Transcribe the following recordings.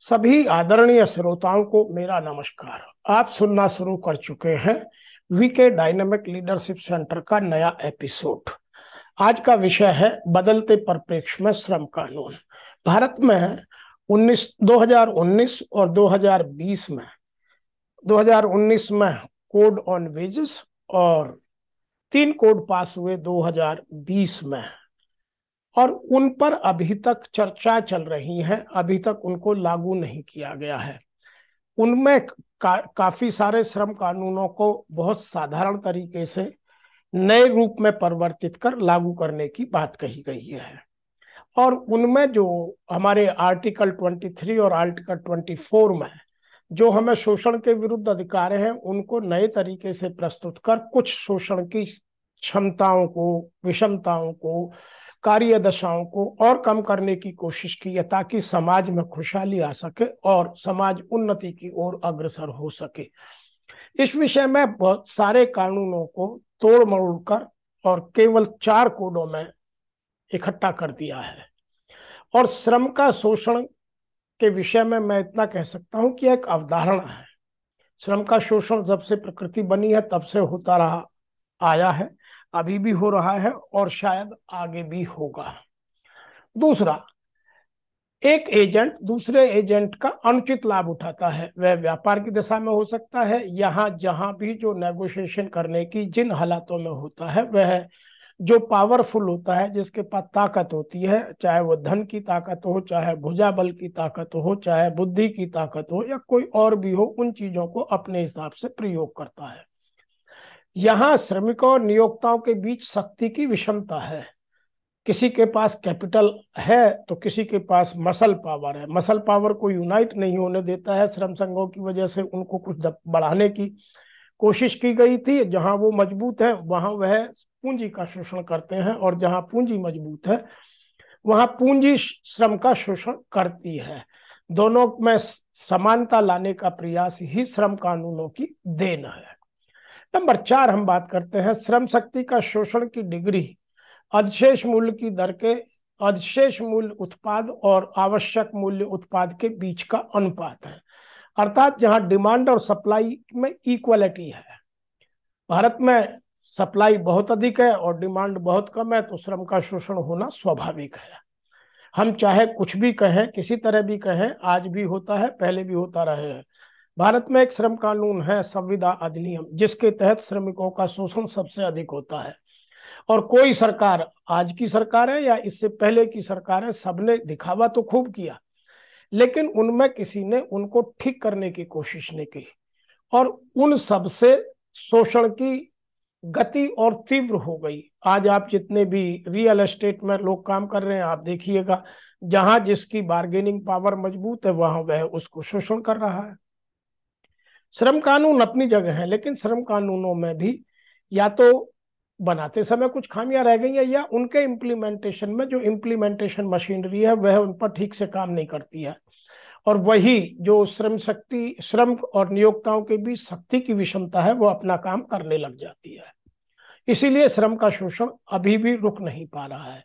सभी आदरणीय श्रोताओं को मेरा नमस्कार। आप सुनना शुरू कर चुके हैं वीके डायनेमिक लीडरशिप सेंटर का नया एपिसोड आज का विषय है बदलते परिप्रेक्ष्य में श्रम कानून। भारत में 19 2019 और 2020 में 2019 में कोड ऑन वेजेस और तीन कोड पास हुए 2020 में। और उन पर अभी तक चर्चा चल रही है अभी तक उनको लागू नहीं किया गया है। उनमें का, काफ़ी सारे श्रम कानूनों को बहुत साधारण तरीके से नए रूप में परिवर्तित कर लागू करने की बात कही गई है। और उनमें जो हमारे आर्टिकल 23 और आर्टिकल 24 में जो हमें शोषण के विरुद्ध अधिकार हैं उनको नए तरीके से प्रस्तुत कर कुछ शोषण की क्षमताओं को विषमताओं को कार्य दशाओं को और कम करने की कोशिश की है ताकि समाज में खुशहाली आ सके और समाज उन्नति की ओर अग्रसर हो सके। इस विषय में बहुत सारे कानूनों को तोड़ मरोड़ कर और केवल चार कोडों में इकट्ठा कर दिया है। और श्रम का शोषण के विषय में मैं इतना कह सकता हूँ कि एक अवधारणा है। श्रम का शोषण जब से प्रकृति बनी है तब से होता रहा आया है, अभी भी हो रहा है और शायद आगे भी होगा। दूसरा, एक एजेंट दूसरे एजेंट का अनुचित लाभ उठाता है। वह व्यापार की दिशा में हो सकता है, यहाँ जहाँ भी जो नेगोशिएशन करने की जिन हालातों में होता है, वह जो पावरफुल होता है, जिसके पास ताकत होती है, चाहे वो धन की ताकत हो, चाहे भुजा बल की ताकत हो, चाहे बुद्धि की ताकत हो, या कोई और भी हो, उन चीज़ों को अपने हिसाब से प्रयोग करता है। यहाँ श्रमिकों और नियोक्ताओं के बीच शक्ति की विषमता है। किसी के पास कैपिटल है तो किसी के पास मसल पावर है। मसल पावर को यूनाइट नहीं होने देता है। श्रम संघों की वजह से उनको कुछ बढ़ाने की कोशिश की गई थी। जहाँ वो मज़बूत है, वहाँ वह पूंजी का शोषण करते हैं और जहाँ पूंजी मज़बूत है, वहाँ पूंजी श्रम का शोषण करती है। दोनों में समानता लाने का प्रयास ही श्रम कानूनों की देन है। नंबर चार हम बात करते हैं, श्रम शक्ति का शोषण की डिग्री अधिशेष मूल्य की दर के अधिशेष मूल्य उत्पाद और आवश्यक मूल्य उत्पाद के बीच का अनुपात है। अर्थात जहाँ डिमांड और सप्लाई में इक्वलिटी है, भारत में सप्लाई बहुत अधिक है और डिमांड बहुत कम है तो श्रम का शोषण होना स्वाभाविक है। हम चाहे कुछ भी कहें, किसी तरह भी कहें, आज भी होता है, पहले भी होता रहे हैं। भारत में एक श्रम कानून है, संविदा अधिनियम, जिसके तहत श्रमिकों का शोषण सबसे अधिक होता है। और कोई सरकार आज की सरकार है या इससे पहले की सरकार है, सबने दिखावा तो खूब किया, लेकिन उनमें किसी ने उनको ठीक करने की कोशिश नहीं की। और उन सबसे शोषण की गति और तीव्र हो गई। आज आप जितने भी रियल एस्टेट में लोग काम कर रहे हैं, आप देखिएगा, जहाँ जिसकी बार्गेनिंग पावर मज़बूत है, वहाँ वह उसको शोषण कर रहा है। श्रम कानून अपनी जगह है, लेकिन श्रम कानूनों में भी या तो बनाते समय कुछ खामियाँ रह गई है, या उनके इम्प्लीमेंटेशन में जो इम्प्लीमेंटेशन मशीनरी है, वह उन पर ठीक से काम नहीं करती है। और वही जो श्रम शक्ति, श्रम और नियोक्ताओं के बीच शक्ति की विषमता है, वो अपना काम करने लग जाती है। इसीलिए श्रम का शोषण अभी भी रुक नहीं पा रहा है।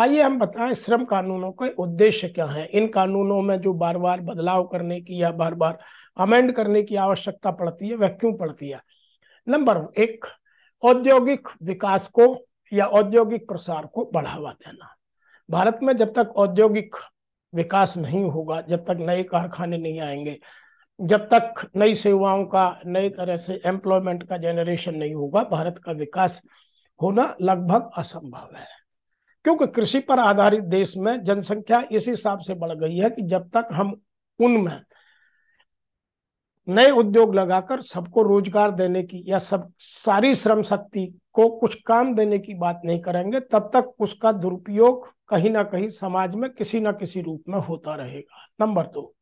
आइए हम बताएँ श्रम कानूनों का उद्देश्य क्या है। इन कानूनों में जो बार बार बदलाव करने की या बार बार अमेंड करने की आवश्यकता पड़ती है वह क्यों पड़ती है। नंबर एक, औद्योगिक विकास को या औद्योगिक प्रसार को बढ़ावा देना। भारत में जब तक औद्योगिक विकास नहीं होगा, जब तक नए कारखाने नहीं आएँगे, जब तक नई सेवाओं का नई तरह से एम्प्लॉयमेंट का जनरेशन नहीं होगा, भारत का विकास होना लगभग असंभव है। क्योंकि कृषि पर आधारित देश में जनसंख्या इस हिसाब से बढ़ गई है कि जब तक हम उनमें नए उद्योग लगाकर सबको रोज़गार देने की या सब सारी श्रम शक्ति को कुछ काम देने की बात नहीं करेंगे, तब तक उसका दुरुपयोग कहीं ना कहीं समाज में किसी ना किसी रूप में होता रहेगा। नंबर दो,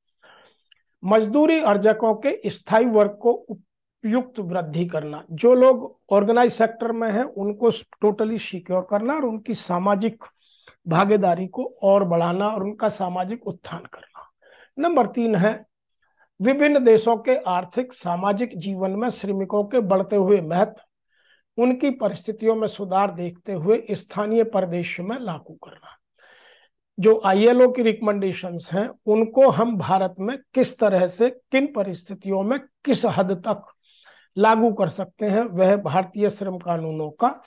मजदूरी अर्जकों के स्थायी वर्ग को उपयुक्त वृद्धि करना। जो लोग ऑर्गेनाइज सेक्टर में है, उनको टोटली सिक्योर करना और उनकी सामाजिक भागीदारी को और बढ़ाना और उनका सामाजिक उत्थान करना। नंबर तीन है विभिन्न देशों के आर्थिक, सामाजिक जीवन में श्रमिकों के बढ़ते हुए महत्व, उनकी परिस्थितियों में सुधार देखते हुए स्थानीय परिदेश में लागू करना। जो आईएलओ की रिकमेंडेशंस हैं, उनको हम भारत में किस तरह से, किन परिस्थितियों में, किस हद तक लागू कर सकते हैं, वह भारतीय श्रम कानूनों का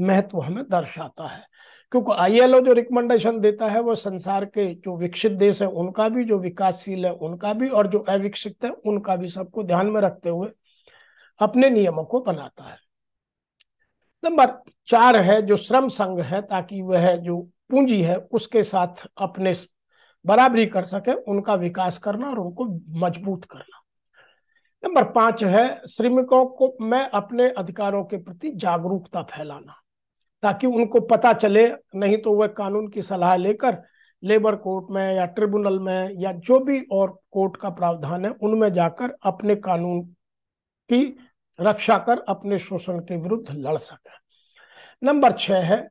महत्व हमें दर्शाता है। क्योंकि आईएलओ जो रिकमेंडेशन देता है, वो संसार के जो विकसित देश है, उनका भी जो विकासशील है, उनका भी और जो अविकसित है, उनका भी सबको ध्यान में रखते हुए अपने नियमों को बनाता है। नंबर चार है जो श्रम संघ है, ताकि वह जो पूंजी है, उसके साथ अपने बराबरी कर सके, उनका विकास करना और उनको मज़बूत करना। नंबर पाँच है, श्रमिकों को मैं अपने अधिकारों के प्रति जागरूकता फैलाना। ताकि उनको पता चले, नहीं तो वह कानून की सलाह लेकर लेबर कोर्ट में या ट्रिब्यूनल में या जो भी और कोर्ट का प्रावधान है, उनमें जाकर अपने कानून की रक्षा कर अपने शोषण के विरुद्ध लड़ सके। नंबर छह है,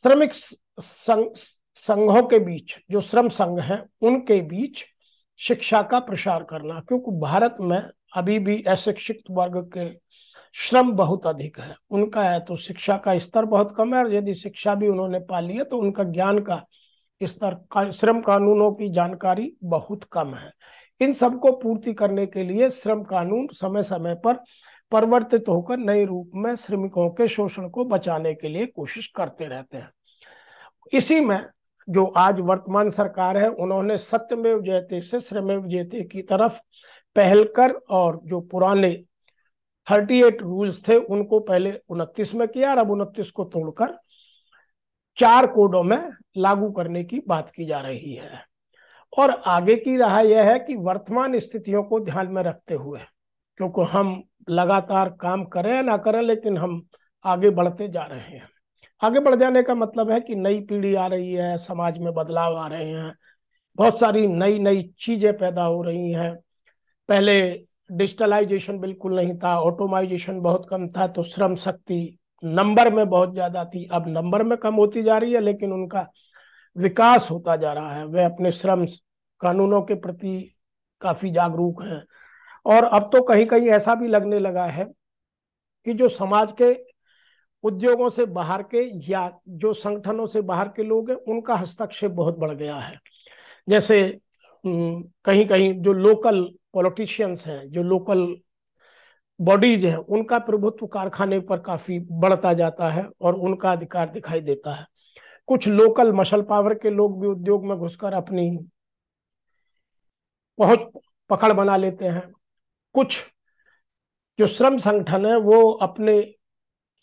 श्रमिक संघों के बीच, जो श्रम संघ है, उनके बीच शिक्षा का प्रसार करना, क्योंकि भारत में अभी भी अशिक्षित वर्ग के श्रम बहुत अधिक है। उनका है तो शिक्षा का स्तर बहुत कम है और यदि शिक्षा भी उन्होंने पा ली है तो उनका ज्ञान का स्तर का, श्रम कानूनों की जानकारी बहुत कम है। इन सबको पूर्ति करने के लिए श्रम कानून समय समय पर परिवर्तित होकर नए रूप में श्रमिकों के शोषण को बचाने के लिए कोशिश करते रहते हैं। इसी में जो आज वर्तमान सरकार है उन्होंने सत्यमेव जयते से श्रमेव जयते की तरफ़ पहल कर और जो पुराने 38 रूल्स थे, उनको पहले उनतीस में किया और अब उनतीस को तोड़कर चार कोडों में लागू करने की बात की जा रही है। और आगे की राह यह है कि वर्तमान स्थितियों को ध्यान में रखते हुए, क्योंकि हम लगातार काम करें ना करें लेकिन हम आगे बढ़ते जा रहे हैं। आगे बढ़ जाने का मतलब है कि नई पीढ़ी आ रही है, समाज में बदलाव आ रहे हैं, बहुत सारी नई नई चीज़ें पैदा हो रही हैं। पहले डिजिटलाइजेशन बिल्कुल नहीं था, ऑटोमाइजेशन बहुत कम था तो श्रम शक्ति नंबर में बहुत ज़्यादा थी। अब नंबर में कम होती जा रही है, लेकिन उनका विकास होता जा रहा है। वे अपने श्रम कानूनों के प्रति काफ़ी जागरूक हैं। और अब तो कहीं कहीं ऐसा भी लगने लगा है कि जो समाज के उद्योगों से बाहर के या जो संगठनों से बाहर के लोग हैं, उनका हस्तक्षेप बहुत बढ़ गया है। जैसे कहीं कहीं जो लोकल पॉलिटिशियंस हैं, जो लोकल बॉडीज हैं, उनका प्रभुत्व कारखाने पर काफ़ी बढ़ता जाता है और उनका अधिकार दिखाई देता है। कुछ लोकल मशल पावर के लोग भी उद्योग में घुसकर अपनी पहुँच, पकड़ बना लेते हैं। कुछ जो श्रम संगठन है, वो अपने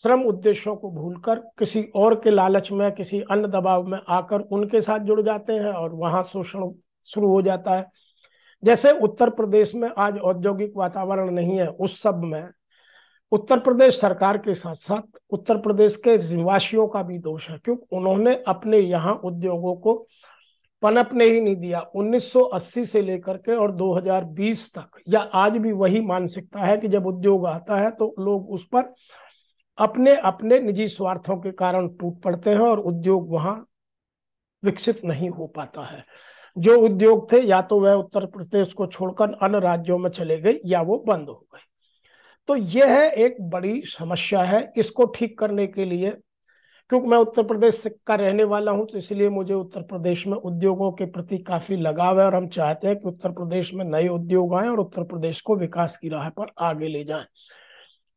श्रम उद्देश्यों को भूलकर किसी और के लालच में, किसी अन्य दबाव में आकर उनके साथ जुड़ जाते हैं और वहाँ शोषण शुरू हो जाता है। जैसे उत्तर प्रदेश में आज औद्योगिक वातावरण नहीं है, उस सब में उत्तर प्रदेश सरकार के साथ साथ उत्तर प्रदेश के निवासियों का भी दोष है, क्योंकि उन्होंने अपने यहाँ उद्योगों को पनपने ही नहीं दिया। 1980 से लेकर के और 2020 तक, या आज भी वही मानसिकता है कि जब उद्योग आता है तो लोग उस पर अपने अपने निजी स्वार्थों के कारण टूट पड़ते हैं और उद्योग वहाँ विकसित नहीं हो पाता है। जो उद्योग थे, या तो वह उत्तर प्रदेश को छोड़कर अन्य राज्यों में चले गए या वो बंद हो गए। तो यह है एक बड़ी समस्या है इसको ठीक करने के लिए। क्योंकि मैं उत्तर प्रदेश का रहने वाला हूँ तो इसलिए मुझे उत्तर प्रदेश में उद्योगों के प्रति काफ़ी लगाव है, और हम चाहते हैं कि उत्तर प्रदेश में नए उद्योग आए और उत्तर प्रदेश को विकास की राह पर आगे ले जाएँ।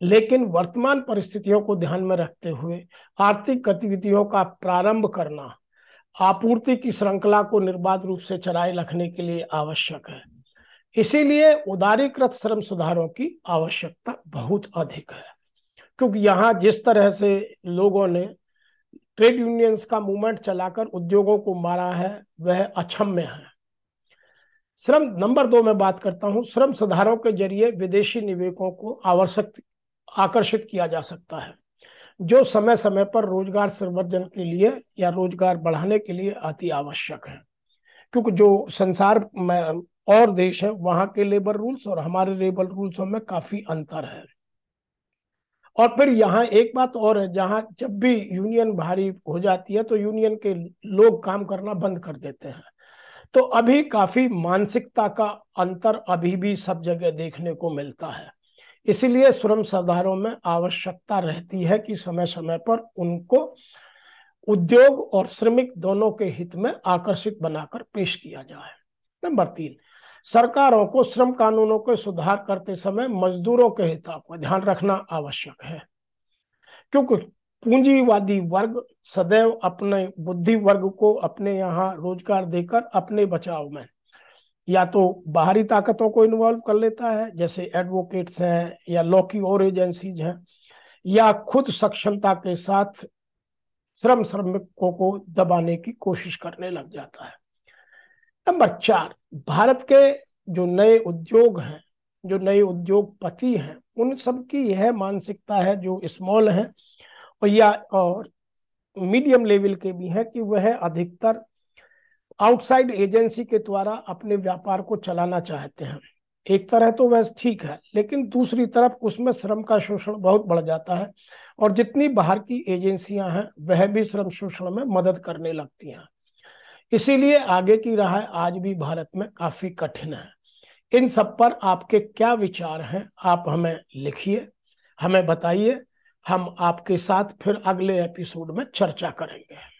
लेकिन वर्तमान परिस्थितियों को ध्यान में रखते हुए आर्थिक गतिविधियों का प्रारंभ करना आपूर्ति की श्रृंखला को निर्बाध रूप से चलाए रखने के लिए आवश्यक है। इसीलिए उदारीकृत श्रम सुधारों की आवश्यकता बहुत अधिक है। क्योंकि यहाँ जिस तरह से लोगों ने ट्रेड यूनियंस का मूवमेंट चलाकर उद्योगों को मारा है, वह अक्षम्य है। श्रम, नंबर दो में बात करता हूँ। श्रम सुधारों के ज़रिए विदेशी निवेशकों को आवश्यक, आकर्षित किया जा सकता है। जो समय समय पर रोज़गार संवर्धन के लिए या रोज़गार बढ़ाने के लिए अति आवश्यक है। क्योंकि जो संसार में और देश है, वहाँ के लेबर रूल्स और हमारे लेबर रूल्स में काफ़ी अंतर है। और फिर यहाँ एक बात और है, जहाँ जब भी यूनियन भारी हो जाती है तो यूनियन के लोग काम करना बंद कर देते हैं। तो अभी काफ़ी मानसिकता का अंतर अभी भी सब जगह देखने को मिलता है। इसीलिए श्रम सुधारों में आवश्यकता रहती है कि समय समय पर उनको उद्योग और श्रमिक दोनों के हित में आकर्षित बनाकर पेश किया जाए। नंबर तीन, सरकारों को श्रम कानूनों के सुधार करते समय मजदूरों के हितों का ध्यान रखना आवश्यक है। क्योंकि पूंजीवादी वर्ग सदैव अपने बुद्धि वर्ग को अपने यहाँ रोज़गार देकर अपने बचाव में या तो बाहरी ताकतों को इन्वॉल्व कर लेता है, जैसे एडवोकेट्स हैं या लॉ की और एजेंसीज हैं, या खुद सक्षमता के साथ श्रम श्रमिकों को दबाने की कोशिश करने लग जाता है। नंबर चार, भारत के जो नए उद्योग हैं, जो नए उद्योगपति हैं, उन सब की यह मानसिकता है जो स्मॉल है, और या और मीडियम लेवल के भी हैं कि वह अधिकतर आउटसाइड एजेंसी के द्वारा अपने व्यापार को चलाना चाहते हैं। एक तरह तो वह ठीक है, लेकिन दूसरी तरफ़ उसमें श्रम का शोषण बहुत बढ़ जाता है और जितनी बाहर की एजेंसियाँ हैं, वह भी श्रम शोषण में मदद करने लगती हैं। इसीलिए आगे की राह आज भी भारत में काफ़ी कठिन है। इन सब पर आपके क्या विचार हैं, आप हमें लिखिए, हमें बताइए, हम आपके साथ फिर अगले एपिसोड में चर्चा करेंगे।